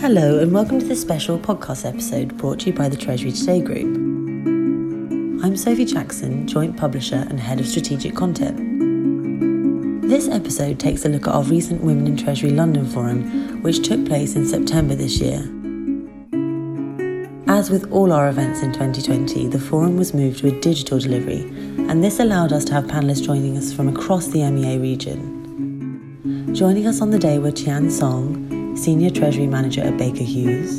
Hello, and welcome to this special podcast episode brought to you by the Treasury Today Group. I'm Sophie Jackson, Joint Publisher and Head of Strategic Content. This episode takes a look at our recent Women in Treasury London Forum, which took place in September this year. As with all our events in 2020, the forum was moved to a digital delivery, and this allowed us to have panelists joining us from across the MEA region. Joining us on the day were Tian Song, Senior Treasury Manager at Baker Hughes,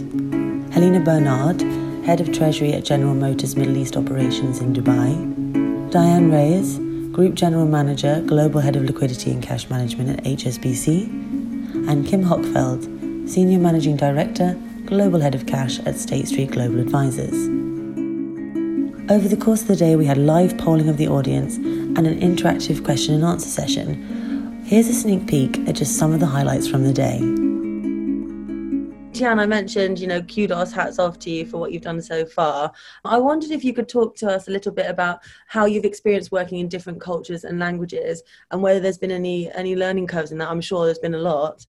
Helena Bernard, Head of Treasury at General Motors Middle East Operations in Dubai, Diane Reyes, Group General Manager, Global Head of Liquidity and Cash Management at HSBC, and Kim Hochfeld, Senior Managing Director, Global Head of Cash at State Street Global Advisors. Over the course of the day, we had live polling of the audience and an interactive question and answer session Here's a sneak peek at just some of the highlights from the day. Tian, I mentioned, you know, kudos, hats off to you for what you've done so far. I wondered if you could talk to us a little bit about how you've experienced working in different cultures and languages and whether there's been any any learning curves in that. I'm sure there's been a lot.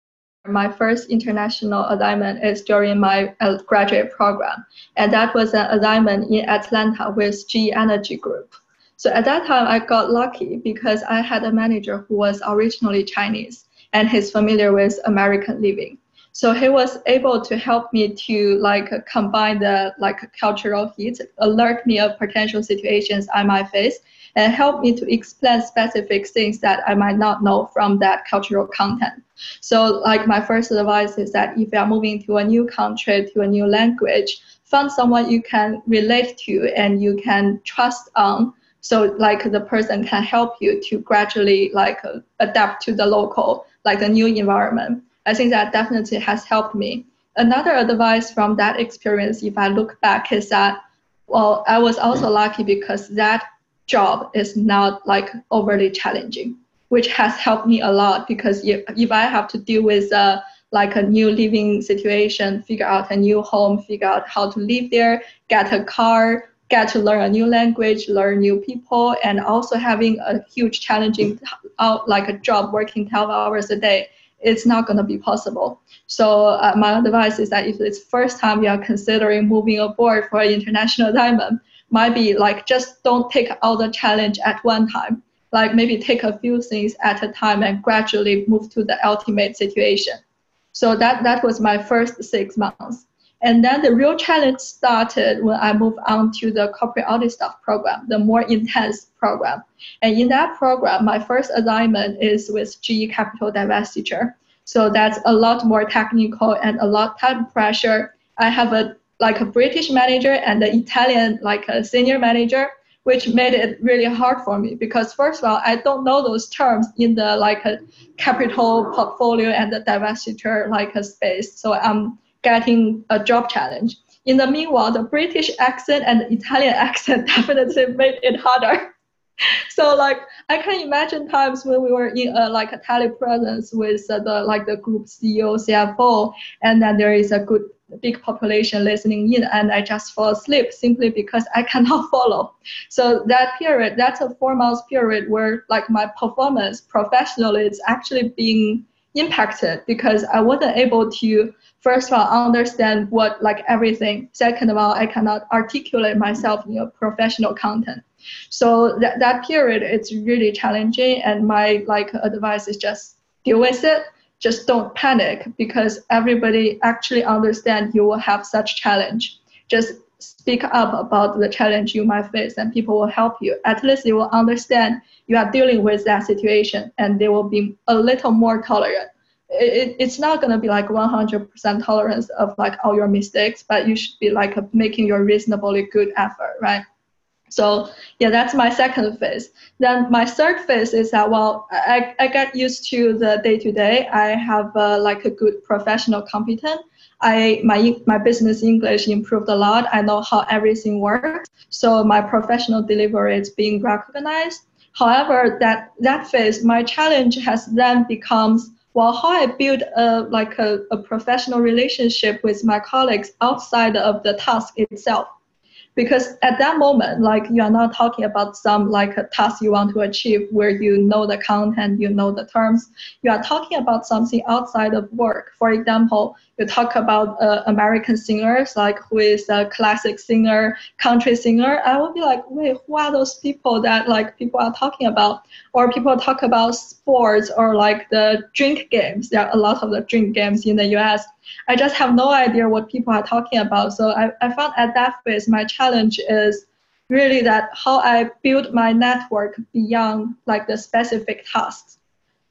My first international assignment is during my uh, graduate program, and that was an assignment in Atlanta with GE Energy Group. So at that time, I got lucky because I had a manager who was originally Chinese and he's familiar with American living. So he was able to help me to like combine the like cultural heat, alert me of potential situations I might face, and help me to explain specific things that I might not know from that cultural content. So like my first advice is that if you are moving to a new country, to a new language, find someone you can relate to and you can trust on so like the person can help you to gradually like adapt to the local like the new environment i think that definitely has helped me another advice from that experience if i look back is that well i was also lucky because that job is not like overly challenging which has helped me a lot because if, if i have to deal with uh, like a new living situation figure out a new home figure out how to live there get a car get to learn a new language, learn new people, and also having a huge challenging out like a job working 12 hours a day. It's not going to be possible. So uh, my advice is that if it's first time you are considering moving abroad for an international diamond, might be like just don't take all the challenge at one time. Like maybe take a few things at a time and gradually move to the ultimate situation. So that that was my first six months. And then the real challenge started when I moved on to the corporate audit staff program, the more intense program. And in that program, my first assignment is with GE Capital divestiture. So that's a lot more technical and a lot time pressure. I have a like a British manager and an Italian like a senior manager, which made it really hard for me because first of all, I don't know those terms in the like a capital portfolio and the divestiture like a space. So I'm getting a job challenge. In the meanwhile, the British accent and Italian accent definitely made it harder. so like I can imagine times when we were in a like a telepresence with uh, the like the group CEO, CFO, and then there is a good big population listening in and I just fall asleep simply because I cannot follow. So that period, that's a four months period where like my performance professionally is actually being impacted because I wasn't able to first of all understand what like everything. Second of all i cannot articulate myself in a professional content. So that, that period it's really challenging and my like advice is just deal with it. Just don't panic because everybody actually understand you will have such challenge. Just speak up about the challenge you might face and people will help you at least they will understand you are dealing with that situation and they will be a little more tolerant it, it's not going to be like 100% tolerance of like all your mistakes, but you should be like making your reasonably good effort, right? So yeah, that's my second phase. Then my third phase is that well, I, I get used to the day to day. I have uh, like a good professional competence. I my my business English improved a lot. I know how everything works. So my professional delivery is being recognized. However, that that phase, my challenge has then becomes well, how I build a like a, a professional relationship with my colleagues outside of the task itself. Because at that moment, like you are not talking about some like a task you want to achieve where you know the content, you know the terms. You are talking about something outside of work. For example, you talk about uh, American singers, like who is a classic singer, country singer, I would be like, wait, who are those people that like people are talking about? Or people talk about sports or like the drink games. There are a lot of the drink games in the US. I just have no idea what people are talking about. So I, I found at that phase, my challenge is really that how I build my network beyond like the specific tasks.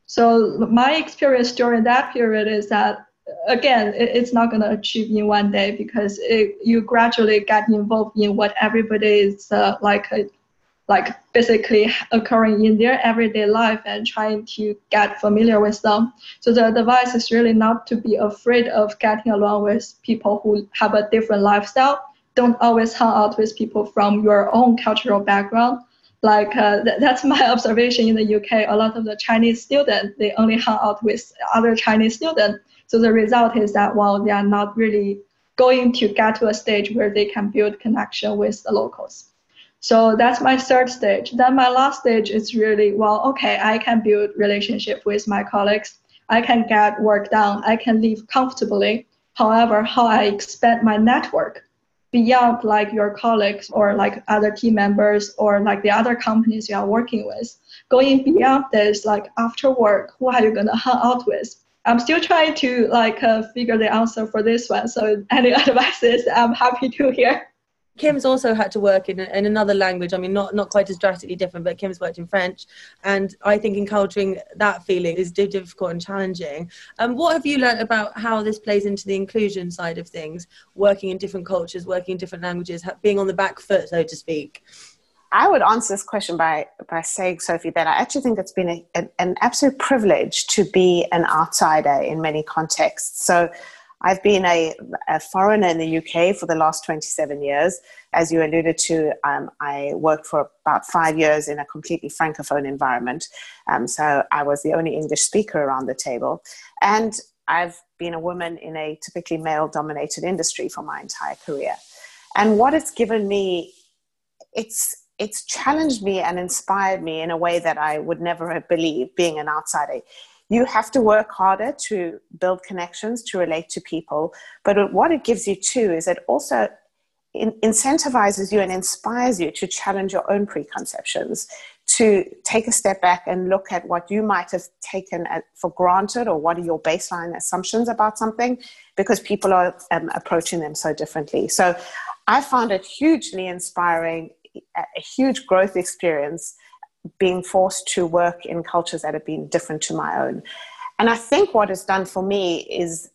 So my experience during that period is that again, it's not going to achieve in one day because it, you gradually get involved in what everybody is uh, like, uh, like basically occurring in their everyday life and trying to get familiar with them. So the advice is really not to be afraid of getting along with people who have a different lifestyle. Don't always hang out with people from your own cultural background like uh, th- that's my observation in the UK. A lot of the Chinese students they only hang out with other Chinese students. So the result is that while they are not really going to get to a stage where they can build connection with the locals. So that's my third stage. Then my last stage is really well, okay, I can build relationship with my colleagues. I can get work done. I can live comfortably. However, how I expand my network beyond like your colleagues or like other team members or like the other companies you are working with. Going beyond this, like after work, who are you gonna hang out with? I'm still trying to like uh, figure the answer for this one. So any advices, I'm happy to hear. Kim's also had to work in, in another language. I mean, not, not quite as drastically different, but Kim's worked in French. And I think encountering that feeling is difficult and challenging. Um, what have you learned about how this plays into the inclusion side of things, working in different cultures, working in different languages, being on the back foot, so to speak? I would answer this question by, by saying, Sophie, that I actually think it's been a, an, absolute privilege to be an outsider in many contexts. So I've been a, a, foreigner in the UK for the last 27 years. As you alluded to, um, I worked for about five years in a completely francophone environment. Um, so I was the only English speaker around the table. And I've been a woman in a typically male dominated industry for my entire career. And what it's given me, it's it's challenged me and inspired me in a way that I would never have believed being an outsider. You have to work harder to build connections to relate to people but what it gives you too is it also in, incentivizes you and inspires you to challenge your own preconceptions to take a step back and look at what you might have taken for granted or what are your baseline assumptions about something because people are um, approaching them so differently. So i found it hugely inspiring a huge growth experience being forced to work in cultures that have been different to my own. And I think what it's done for me is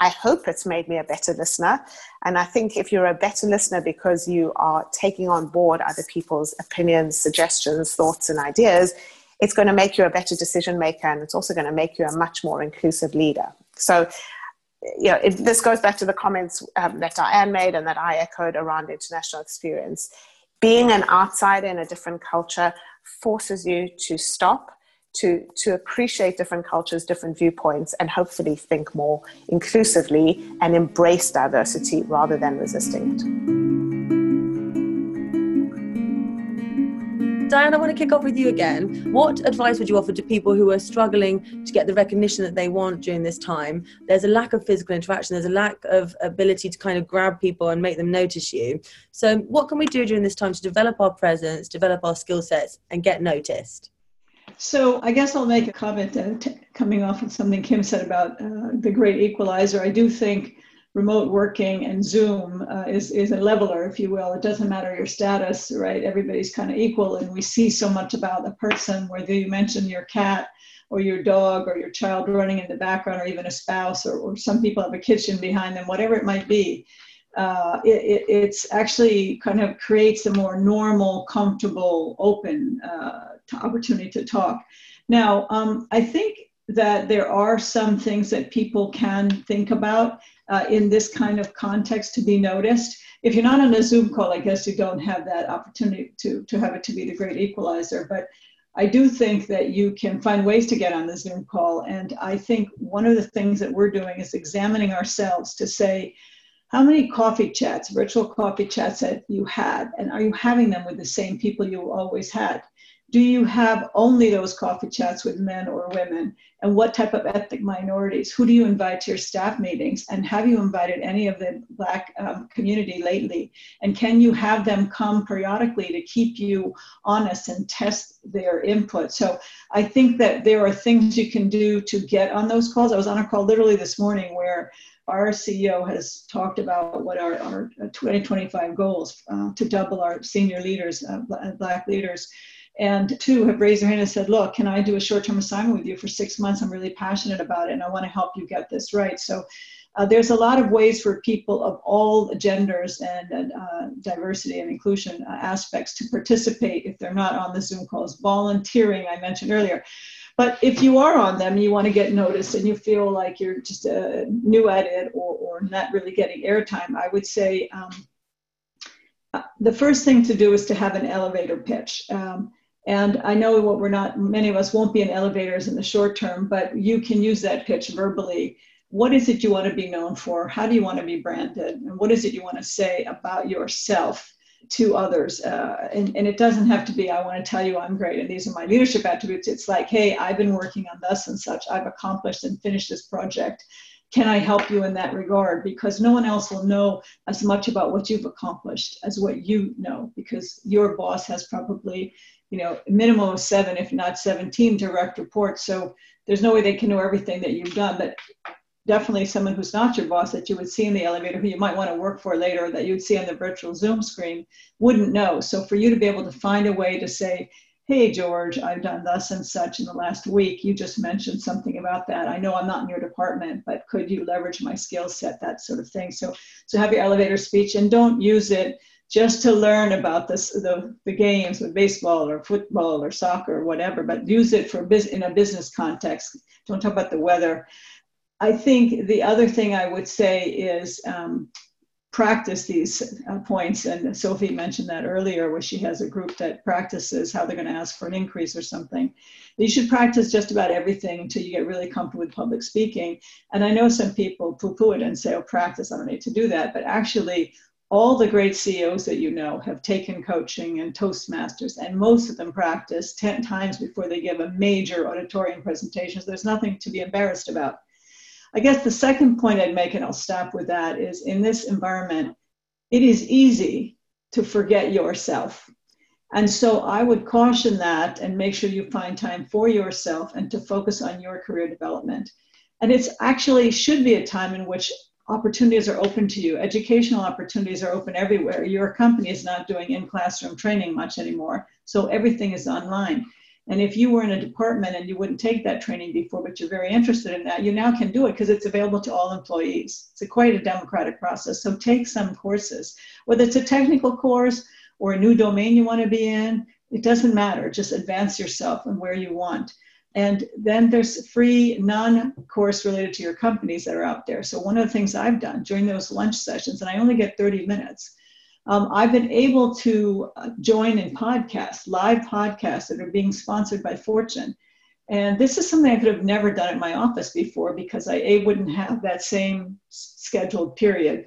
I hope it's made me a better listener. And I think if you're a better listener because you are taking on board other people's opinions, suggestions, thoughts, and ideas, it's going to make you a better decision maker and it's also going to make you a much more inclusive leader. So, you know, this goes back to the comments um, that Diane made and that I echoed around international experience. Being an outsider in a different culture forces you to stop to to appreciate different cultures different viewpoints and hopefully think more inclusively and embrace diversity rather than resisting it Diane, I want to kick off with you again. What advice would you offer to people who are struggling to get the recognition that they want during this time? There's a lack of physical interaction, there's a lack of ability to kind of grab people and make them notice you. So, what can we do during this time to develop our presence, develop our skill sets, and get noticed? So, I guess I'll make a comment uh, coming off of something Kim said about uh, the great equalizer. I do think remote working and Zoom uh, is, is a leveler, if you will. It doesn't matter your status, right? Everybody's kind of equal. And we see so much about the person, whether you mention your cat or your dog or your child running in the background or even a spouse or, or some people have a kitchen behind them, whatever it might be. Uh, it, it, it's actually kind of creates a more normal, comfortable, open uh, opportunity to talk. Now, um, I think that there are some things that people can think about uh, in this kind of context to be noticed. If you're not on a Zoom call, I guess you don't have that opportunity to, to have it to be the great equalizer. But I do think that you can find ways to get on the Zoom call. And I think one of the things that we're doing is examining ourselves to say, how many coffee chats, virtual coffee chats that you had, and are you having them with the same people you always had? Do you have only those coffee chats with men or women? And what type of ethnic minorities? Who do you invite to your staff meetings? And have you invited any of the Black um, community lately? And can you have them come periodically to keep you honest and test their input? So I think that there are things you can do to get on those calls. I was on a call literally this morning where our CEO has talked about what our, our 2025 goals uh, to double our senior leaders, uh, Black leaders and two have raised their hand and said, Look, can I do a short term assignment with you for six months? I'm really passionate about it and I want to help you get this right. So uh, there's a lot of ways for people of all genders and uh, diversity and inclusion uh, aspects to participate if they're not on the Zoom calls. Volunteering, I mentioned earlier. But if you are on them, you want to get noticed and you feel like you're just new at it or, or not really getting airtime, I would say um, uh, the first thing to do is to have an elevator pitch. Um, and I know what we're not, many of us won't be in elevators in the short term, but you can use that pitch verbally. What is it you want to be known for? How do you want to be branded? And what is it you want to say about yourself to others? Uh, and, and it doesn't have to be, I want to tell you I'm great and these are my leadership attributes. It's like, hey, I've been working on this and such. I've accomplished and finished this project can I help you in that regard? Because no one else will know as much about what you've accomplished as what you know, because your boss has probably you know, minimum of seven, if not 17 direct reports. So there's no way they can know everything that you've done, but definitely someone who's not your boss that you would see in the elevator, who you might want to work for later, that you'd see on the virtual Zoom screen, wouldn't know. So for you to be able to find a way to say, hey, George, I've done thus and such in the last week. You just mentioned something about that. I know I'm not in your department, but could you leverage my skill set, that sort of thing. So, so have your elevator speech and don't use it just to learn about this, the, the games with baseball or football or soccer or whatever, but use it for biz, in a business context. Don't talk about the weather. I think the other thing I would say is um, practice these uh, points. And Sophie mentioned that earlier, where she has a group that practices how they're going to ask for an increase or something. You should practice just about everything until you get really comfortable with public speaking. And I know some people poo poo it and say, oh, practice, I don't need to do that. But actually, all the great CEOs that you know have taken coaching and Toastmasters, and most of them practice 10 times before they give a major auditorium presentation. So there's nothing to be embarrassed about. I guess the second point I'd make, and I'll stop with that, is in this environment, it is easy to forget yourself. And so I would caution that and make sure you find time for yourself and to focus on your career development. And it's actually should be a time in which opportunities are open to you. Educational opportunities are open everywhere. Your company is not doing in classroom training much anymore, so everything is online. And if you were in a department and you wouldn't take that training before, but you're very interested in that, you now can do it because it's available to all employees. It's a quite a democratic process. So take some courses, whether it's a technical course or a new domain you want to be in, it doesn't matter. Just advance yourself and where you want. And then there's free non course related to your companies that are out there. So, one of the things I've done during those lunch sessions, and I only get 30 minutes, um, I've been able to uh, join in podcasts, live podcasts that are being sponsored by Fortune. And this is something I could have never done at my office before because I A, wouldn't have that same scheduled period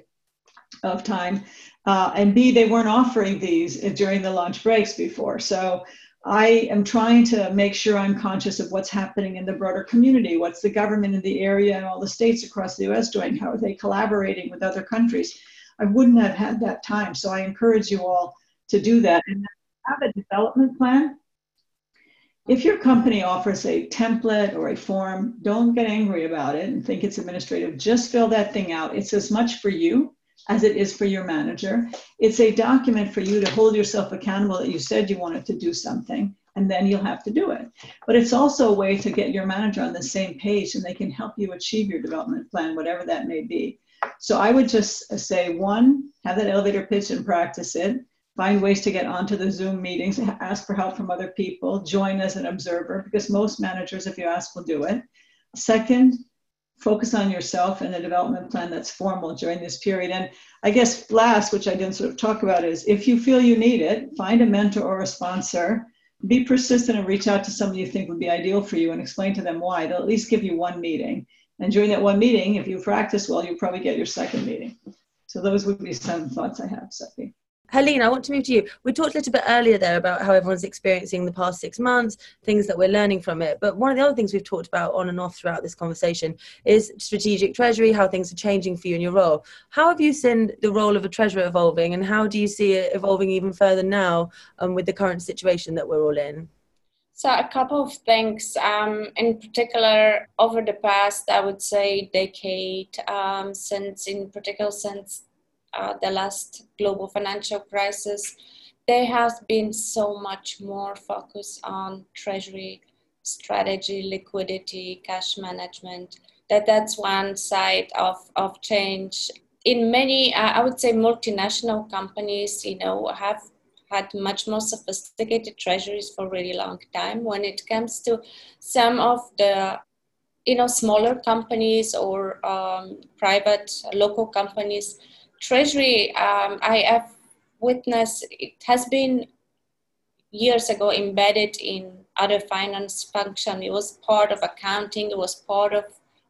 of time. Uh, and B, they weren't offering these during the lunch breaks before. So I am trying to make sure I'm conscious of what's happening in the broader community. What's the government in the area and all the states across the US doing? How are they collaborating with other countries? I wouldn't have had that time. So I encourage you all to do that and have a development plan. If your company offers a template or a form, don't get angry about it and think it's administrative. Just fill that thing out. It's as much for you as it is for your manager. It's a document for you to hold yourself accountable that you said you wanted to do something, and then you'll have to do it. But it's also a way to get your manager on the same page and they can help you achieve your development plan, whatever that may be. So I would just say one, have that elevator pitch and practice it. Find ways to get onto the Zoom meetings, ask for help from other people, join as an observer, because most managers, if you ask, will do it. Second, focus on yourself and a development plan that's formal during this period. And I guess last, which I didn't sort of talk about, is if you feel you need it, find a mentor or a sponsor. Be persistent and reach out to somebody you think would be ideal for you and explain to them why. They'll at least give you one meeting. And during that one meeting, if you practice well, you'll probably get your second meeting. So those would be some thoughts I have, Sophie. Helene, I want to move to you. We talked a little bit earlier there about how everyone's experiencing the past six months, things that we're learning from it. But one of the other things we've talked about on and off throughout this conversation is strategic treasury, how things are changing for you in your role. How have you seen the role of a treasurer evolving, and how do you see it evolving even further now um, with the current situation that we're all in? So, a couple of things. Um, in particular, over the past, I would say, decade, um, since, in particular, since uh, the last global financial crisis, there has been so much more focus on treasury strategy, liquidity, cash management. That that's one side of, of change. In many, uh, I would say, multinational companies, you know, have had much more sophisticated treasuries for a really long time. When it comes to some of the you know smaller companies or um, private local companies Treasury, um, I have witnessed, it has been years ago embedded in other finance function. It was part of accounting, it was part of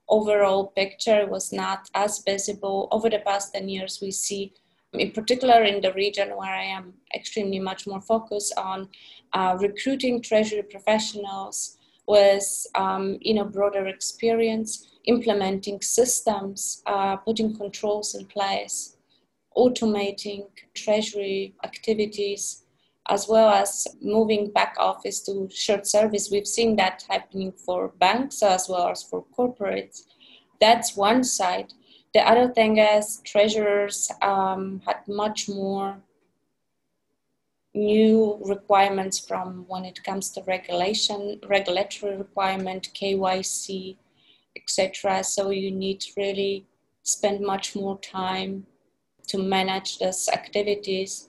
overall picture, it was not as visible. Over the past 10 years, we see, in particular in the region where I am extremely much more focused on uh, recruiting treasury professionals with um, you know broader experience, implementing systems, uh, putting controls in place automating treasury activities as well as moving back office to shared service. We've seen that happening for banks as well as for corporates. That's one side. The other thing is treasurers um, had much more new requirements from when it comes to regulation, regulatory requirement, KYC, etc. So you need to really spend much more time to manage those activities.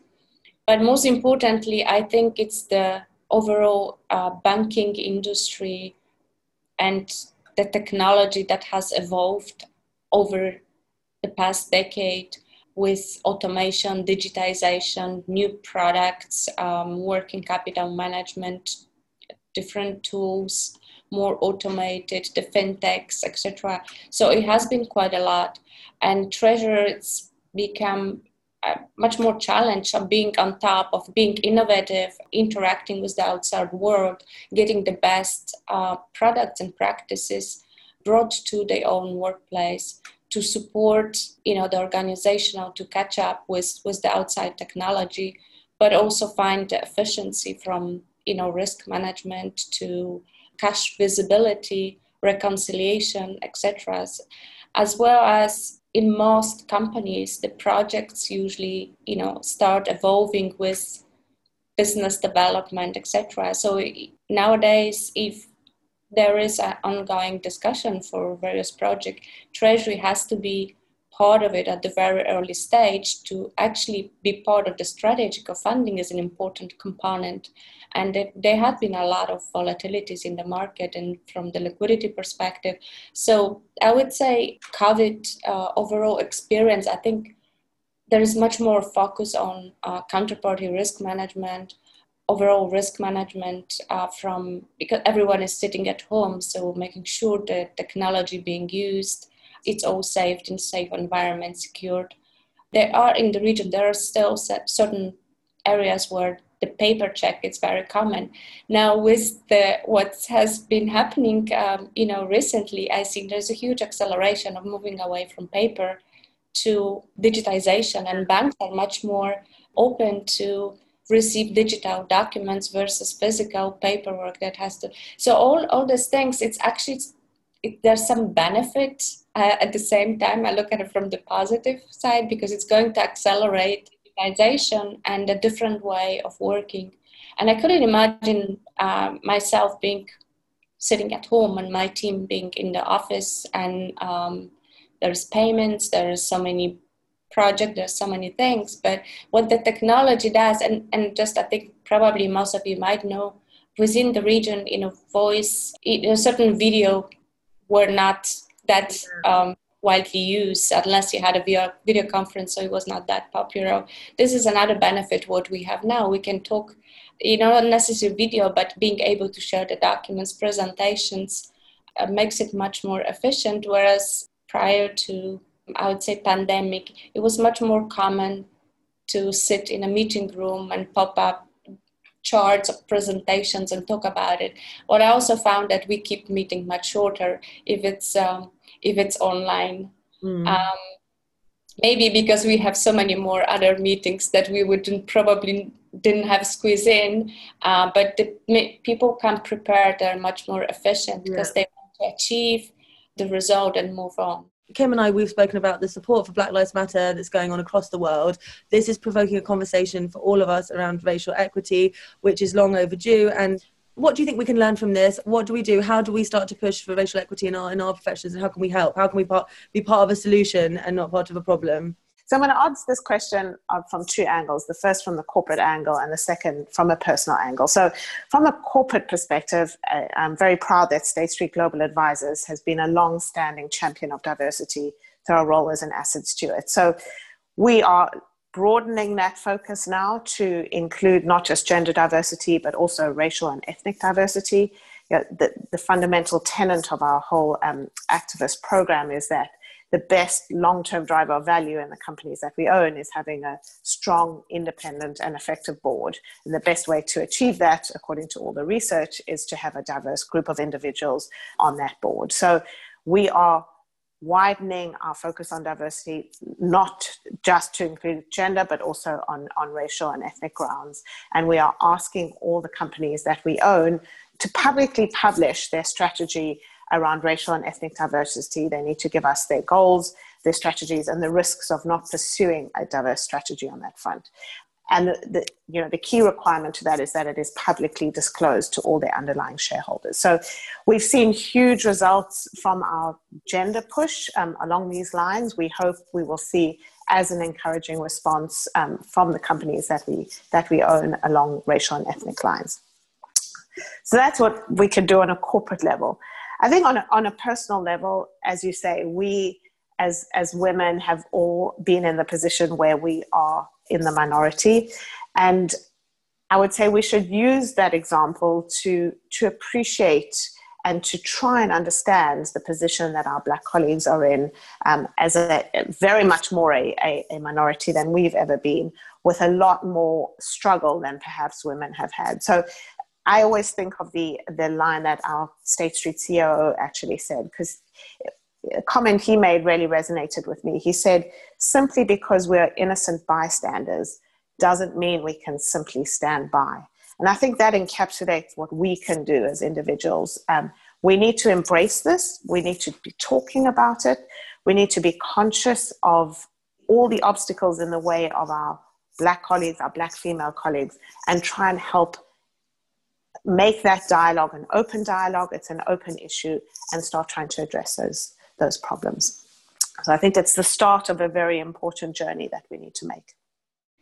But most importantly, I think it's the overall uh, banking industry and the technology that has evolved over the past decade with automation, digitization, new products, um, working capital management, different tools, more automated, the fintechs, etc. So it has been quite a lot. And Treasurer, it's become uh, much more challenged of being on top of being innovative interacting with the outside world getting the best uh, products and practices brought to their own workplace to support you know the organizational to catch up with with the outside technology but also find the efficiency from you know risk management to cash visibility reconciliation etc as well as in most companies the projects usually you know start evolving with business development etc so nowadays if there is an ongoing discussion for various projects treasury has to be part of it at the very early stage to actually be part of the strategic of funding is an important component. And it, there had been a lot of volatilities in the market and from the liquidity perspective. So i would say covid uh, overall experience i think there is much more focus on uh, counterparty risk management overall risk management uh, from because everyone is sitting at home so making sure the technology being used it's all saved in safe environment, secured. There are in the region, there are still certain areas where the paper check is very common. Now, with the what has been happening, um, you know, recently, I think there's a huge acceleration of moving away from paper to digitization, and banks are much more open to receive digital documents versus physical paperwork that has to. So all all these things, it's actually it, there's some benefit uh, at the same time i look at it from the positive side because it's going to accelerate digitization and a different way of working. And i couldn't imagine uh, myself being sitting at home and my team being in the office and um, there's payments there's so many projects there's so many things. But what the technology does and, and just i think probably most of you might know within the region you know voice in a certain video were not that um, widely used unless you had a video, video conference so it was not that popular. This is another benefit what we have now. We can talk you know not necessarily video but being able to share the documents presentations uh, makes it much more efficient whereas prior to i would say pandemic it was much more common to sit in a meeting room and pop up charts of presentations and talk about it. What I also found that we keep meeting much shorter if it's um, if it's online. Mm. Um, maybe because we have so many more other meetings that we wouldn't probably didn't have squeeze in, uh, but the people come prepared. They're much more efficient because yeah. they want to achieve the result and move on. Kim and I, we've spoken about the support for Black Lives Matter that's going on across the world. This is provoking a conversation for all of us around racial equity, which is long overdue. And what do you think we can learn from this? What do we do? How do we start to push for racial equity in our in our professions? And how can we help? How can we part, be part of a solution and not part of a problem? So I'm going to answer this question uh, from two angles. The first from the corporate angle, and the second from a personal angle. So, from a corporate perspective, I'm very proud that State Street Global Advisors has been a long-standing champion of diversity through our role as an asset steward. So, we are broadening that focus now to include not just gender diversity, but also racial and ethnic diversity. You know, the, the fundamental tenet of our whole um, activist program is that the best long term driver of value in the companies that we own is having a strong, independent, and effective board. And the best way to achieve that, according to all the research, is to have a diverse group of individuals on that board. So we are widening our focus on diversity, not just to include gender, but also on, on racial and ethnic grounds. And we are asking all the companies that we own to publicly publish their strategy around racial and ethnic diversity. They need to give us their goals, their strategies, and the risks of not pursuing a diverse strategy on that front. And the, the, you know the key requirement to that is that it is publicly disclosed to all their underlying shareholders. So we've seen huge results from our gender push um, along these lines. We hope we will see as an encouraging response um, from the companies that we that we own along racial and ethnic lines. So that's what we can do on a corporate level. I think on a, on a personal level, as you say, we as as women have all been in the position where we are in the minority, and I would say we should use that example to to appreciate and to try and understand the position that our black colleagues are in um, as a very much more a, a, a, minority than we've ever been with a lot more struggle than perhaps women have had. So I always think of the the line that our State Street CEO actually said because a comment he made really resonated with me. He said, "Simply because we're innocent bystanders doesn't mean we can simply stand by." And I think that encapsulates what we can do as individuals. Um, we need to embrace this. We need to be talking about it. We need to be conscious of all the obstacles in the way of our black colleagues, our black female colleagues, and try and help make that dialogue an open dialogue, it's an open issue, and start trying to address those, those problems. So I think it's the start of a very important journey that we need to make.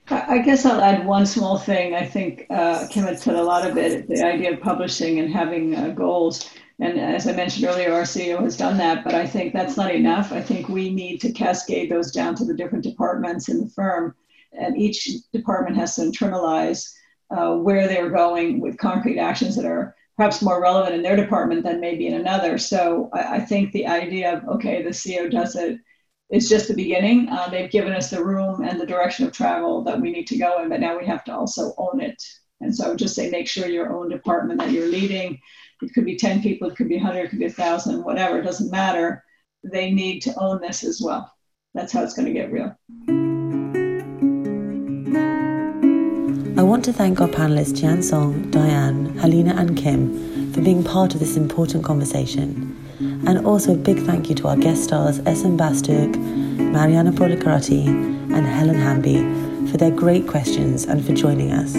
I guess I'll add one small thing. I think uh, Kim had said a lot of it the idea of publishing and having uh, goals. And as I mentioned earlier, our CEO has done that, but I think that's not enough. I think we need to cascade those down to the different departments in the firm. And each department has to internalize uh, where they're going with concrete actions that are perhaps more relevant in their department than maybe in another. So I, I think the idea of, okay, the CEO does it is just the beginning. Uh, they've given us the room and the direction of travel that we need to go in, but now we have to also own it. And so I would just say make sure your own department that you're leading, it could be 10 people, it could be 100, it could be 1,000, whatever, it doesn't matter. They need to own this as well. That's how it's going to get real. I want to thank our panelists Tian Song, Diane, Helena, and Kim for being part of this important conversation. And also a big thank you to our guest stars Esen Bastug, Mariana Policarati, and Helen Hamby for their great questions and for joining us.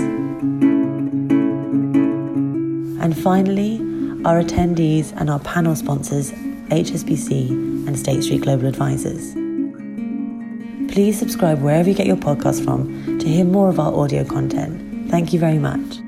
And finally, our attendees and our panel sponsors, HSBC and State Street Global Advisors. Please subscribe wherever you get your podcast from to hear more of our audio content. Thank you very much.